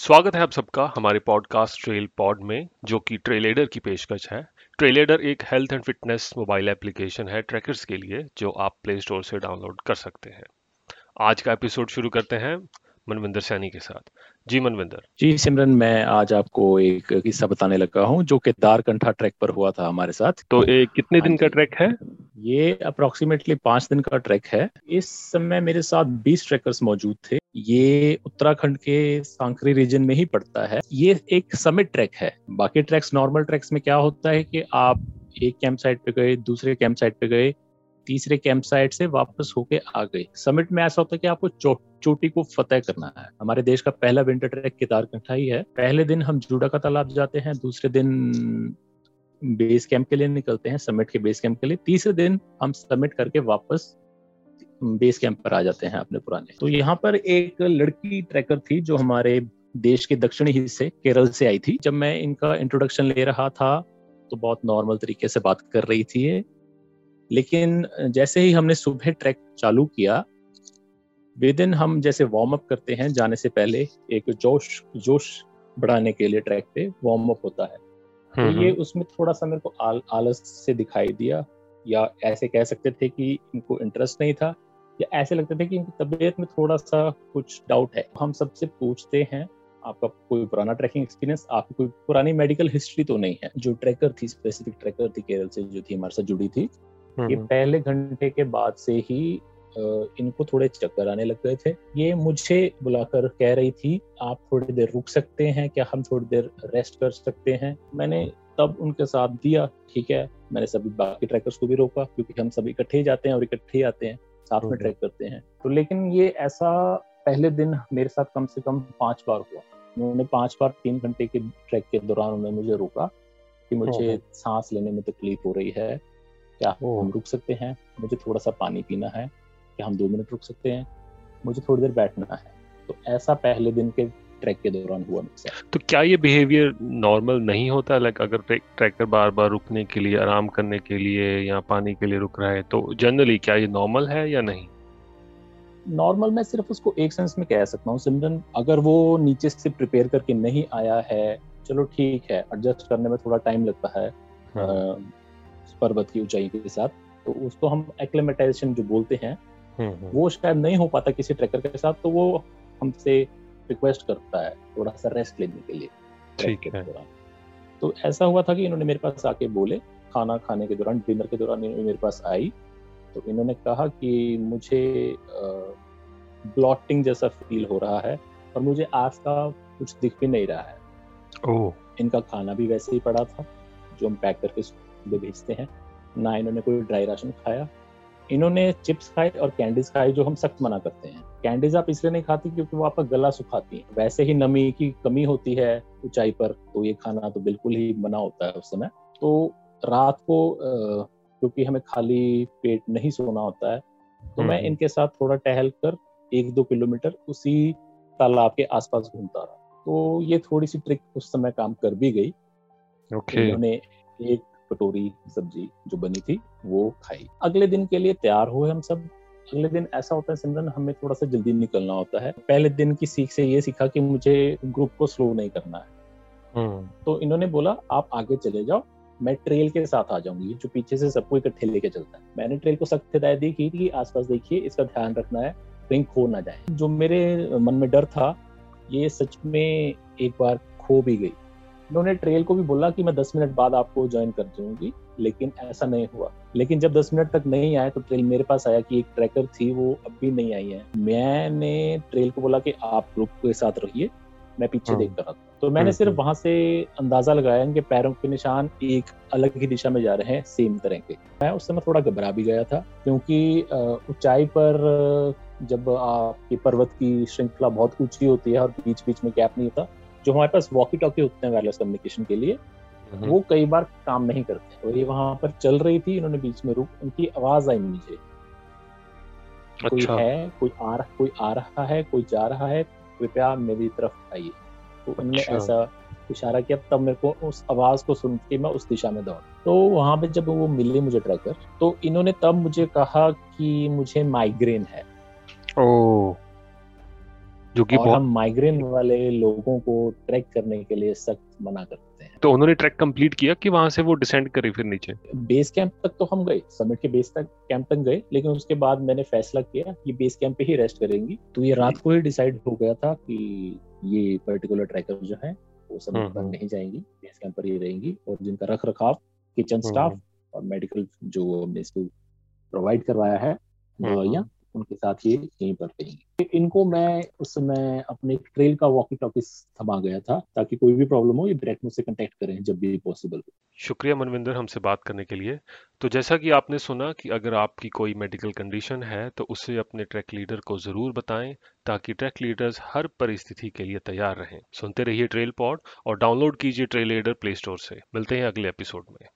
स्वागत है आप सबका हमारे पॉडकास्ट ट्रेल पॉड में जो कि ट्रेलेडर की पेशकश है। ट्रेलेडर एक health and fitness mobile application है ट्रैकर्स के लिए जो आप प्ले स्टोर से डाउनलोड कर सकते हैं। आज का एपिसोड शुरू करते हैं मनविंदर सैनी के साथ। जी मनविंदर। जी सिमरन मैं आज आपको एक किस्सा बताने लगा हूँ जो कि दारकंठा ट्रैक पर हुआ था हमारे साथ। तो एक कितने हाँ दिन का ट्रैक है? ये अप्रोक्सीमेटली पाँच दिन का ट्रैक है। इस समय मेरे साथ 20 ट्रैकर्स मौजूद थे। ये उत्तराखंड के सांकरी रीजन में ही पड़ता है। ये एक समिट ट्रैक है। बाकी ट्रैक्स नॉर्मल ट्रैक्स में क्या होता है कि आप एक कैंप साइट पे गए दूसरे कैंप साइट पे गए तीसरे कैंप साइट से वापस होके आ गए। समिट में ऐसा होता है कि आपको चो, चोटी को फतेह करना है। हमारे देश का पहला विंटर ट्रैक केदारकंठा ही है। पहले दिन हम जूडा का तालाब जाते हैं दूसरे दिन बेस कैंप के लिए निकलते हैं समिट के बेस कैंप के लिए। तीसरे दिन हम समिट करके वापस बेस कैंप पर आ जाते हैं अपने पुराने। तो यहाँ पर एक लड़की ट्रैकर थी जो हमारे देश के दक्षिणी हिस्से केरल से आई थी। जब मैं इनका इंट्रोडक्शन ले रहा था तो बहुत नॉर्मल तरीके से बात कर रही थी ये। लेकिन जैसे ही हमने सुबह ट्रैक चालू किया विद इन हम जैसे वार्म अप करते हैं जाने से पहले एक जोश जोश बढ़ाने के लिए ट्रैक पे वार्म अप होता है। तो हम्म, ये उसमें थोड़ा सा मेरे को आल, आलस से दिखाई दिया या ऐसे कह सकते थे कि इनको इंटरेस्ट नहीं था। या ऐसे लगते थे कि इनकी तबीयत में थोड़ा सा कुछ डाउट है। हम सबसे पूछते हैं आपका कोई पुराना ट्रैकिंग एक्सपीरियंस आपकी कोई पुरानी मेडिकल हिस्ट्री तो नहीं है। जो ट्रैकर थी स्पेसिफिक ट्रैकर थी केरल से जो थी हमारे साथ जुड़ी थी हम्म, ये हम्म, पहले घंटे के बाद से ही इनको थोड़े चक्कर आने लग गए थे। ये मुझे बुलाकर कह रही थी आप थोड़ी देर रुक सकते हैं क्या हम थोड़ी देर रेस्ट कर सकते हैं? मैंने तब उनके साथ दिया ठीक है मैंने सभी बाकी ट्रैकर्स को भी रोका क्योंकि हम सभी इकट्ठे जाते हैं और इकट्ठे आते हैं। साथ में। ट्रैक करते हैं। तो लेकिन ये ऐसा पहले दिन मेरे साथ कम से कम पाँच बार हुआ। उन्होंने पाँच बार तीन घंटे के ट्रैक के दौरान उन्होंने मुझे रोका कि मुझे। सांस लेने में तकलीफ़ हो रही है। क्या हम रुक सकते हैं? मुझे थोड़ा सा पानी पीना है। क्या हम दो मिनट रुक सकते हैं? मुझे थोड़ी देर बैठना है। तो ऐसा पहले दिन के ट्रैक के दौरान हुआ मेरे साथ तो क्या ये बिहेवियर नॉर्मल नहीं होता? लाइक अगर ट्रैक, ट्रैकर बार बार रुकने के लिए आराम करने के लिए या पानी के लिए रुक रहा है तो जनरली क्या ये नॉर्मल है या नहीं? नॉर्मल मैं सिर्फ़ उसको एक सेंस में कह सकता हूँ सिमरन अगर वो नीचे से प्रिपेयर करके नहीं आया है चलो ठीक है एडजस्ट करने में थोड़ा टाइम लगता है हाँ। पर्वत की ऊंचाई के साथ तो उसको हम एक्लेमेटाइजेशन जो बोलते हैं हम्म, हम्म, वो शायद नहीं हो पाता किसी ट्रैकर के साथ तो वो हमसे रिक्वेस्ट करता है थोड़ा सा रेस्ट लेने के लिए। ठीक है। तो ऐसा हुआ था कि इन्होंने मेरे पास आके बोले खाना खाने के दौरान डिनर के दौरान इन्होंने मेरे पास आई। तो इन्होंने कहा कि मुझे ब्लॉटिंग जैसा फील हो रहा है और मुझे आस का कुछ दिख भी नहीं रहा है। ओह। इनका खाना भी वैसे ही पड़ा था जो हम पैक करके भेजते हैं। ना इन्होंने कोई ड्राई राशन खाया इन्होंने चिप्स खाए और कैंडीज खाए जो हम सख्त मना करते हैं। कैंडीज आप इसलिए नहीं खाती क्योंकि वो आपका गला सुखाती है। वैसे ही नमी की कमी होती है ऊंचाई पर तो ये खाना तो बिल्कुल ही मना होता है उस समय। तो रात को क्योंकि हमें खाली पेट नहीं सोना होता है तो मैं हम्म। इनके साथ थोड़ा टहल कर एक दो किलोमीटर उसी तालाब के आसपास घूमता रहा। तो ये थोड़ी सी ट्रिक उस समय काम कर भी गई। ओके इन्होंने एक कटोरी सब्ज़ी जो बनी थी वो खाई। अगले दिन के लिए तैयार हुए हम सब। अगले दिन ऐसा होता है सिमरन हमें थोड़ा सा जल्दी निकलना होता है। पहले दिन की सीख से ये सीखा कि मुझे ग्रुप को स्लो नहीं करना है। हम्म, तो इन्होंने बोला आप आगे चले जाओ मैं ट्रेल के साथ आ जाऊँगी जो पीछे से सबको इकट्ठे लेके चलता है। मैंने ट्रेल को सख्त हिदायत दी की कि आसपास देखिए इसका ध्यान रखना है कहीं खो ना जाए। जो मेरे मन में डर था ये सच में एक बार खो भी गई। उन्होंने ट्रेल को भी बोला कि मैं 10 मिनट बाद आपको ज्वाइन कर दूँगी लेकिन ऐसा नहीं हुआ लेकिन जब 10 मिनट तक नहीं आए तो ट्रेल मेरे पास आया कि एक ट्रैकर थी वो अब भी नहीं आई है मैंने ट्रेल को बोला कि आप ग्रुप के साथ रहिए मैं पीछे हम्म। देख कर आता हूँ। तो मैंने सिर्फ़। वहाँ से अंदाज़ा लगाया इनके पैरों के निशान एक अलग ही दिशा में जा रहे हैं सेम तरह के मैं उस समय थोड़ा घबरा भी गया था क्योंकि ऊंचाई पर जब आपकी पर्वत की श्रृंखला बहुत ऊँची होती है और बीच बीच में गैप नहीं होता जो हमारे पास वॉकी टॉकी होते हैं वायरलेस कम्युनिकेशन के लिए हम्म, वो कई बार काम नहीं करते। और ये वहाँ पर चल रही थी इन्होंने बीच में रुक उनकी आवाज़ आई मुझे। कोई अच्छा। है कोई आ रहा कोई आ रहा है कोई जा रहा है कृपया मेरी तरफ़ आइए। तो उन्होंने अच्छा। ऐसा इशारा किया तब मेरे को उस आवाज़ को सुन के मैं उस दिशा में दौड़। तो वहाँ पे जब वो मिले मुझे ट्रैकर तो इन्होंने तब मुझे कहा कि मुझे माइग्रेन है। ओह जो कि बहुत माइग्रेन वाले लोगों को ट्रैक करने के लिए सख्त मना करते हैं। तो उन्होंने ट्रैक कंप्लीट किया कि वहाँ से वो डिसेंड करे फिर नीचे? बेस कैंप तक तो हम गए समिट के बेस तक कैंप तक गए लेकिन उसके बाद मैंने फैसला किया कि बेस कैंप पे ही रेस्ट करेंगी। तो ये रात को ही डिसाइड हो गया था कि ये पर्टिकुलर ट्रैकर जो है वो समिट हम्म, पर हम्म। नहीं जाएँगी बेस कैंप पर ही रहेंगी और जिनका रख रखाव किचन स्टाफ हम्म, और मेडिकल जो हमने इसको प्रोवाइड करवाया है दवाइयाँ उनके साथ ये यहीं पर रहेंगी इनको मैं उस समय अपने ट्रेल का वॉकी टॉकी थमा गया था, ताकि कोई भी प्रॉब्लम हो, ये डायरेक्ट मुझसे कांटेक्ट करें, जब भी पॉसिबल हो। शुक्रिया मनविंदर हमसे बात करने के लिए। तो जैसा कि आपने सुना कि अगर आपकी कोई मेडिकल कंडीशन है तो उसे अपने ट्रैक लीडर को ज़रूर बताएँ, ताकि ट्रैक लीडर्स हर परिस्थिति के लिए तैयार रहें। सुनते रहिए ट्रेल पॉड और डाउनलोड कीजिए ट्रेल लीडर प्ले स्टोर से। मिलते हैं अगले एपिसोड में।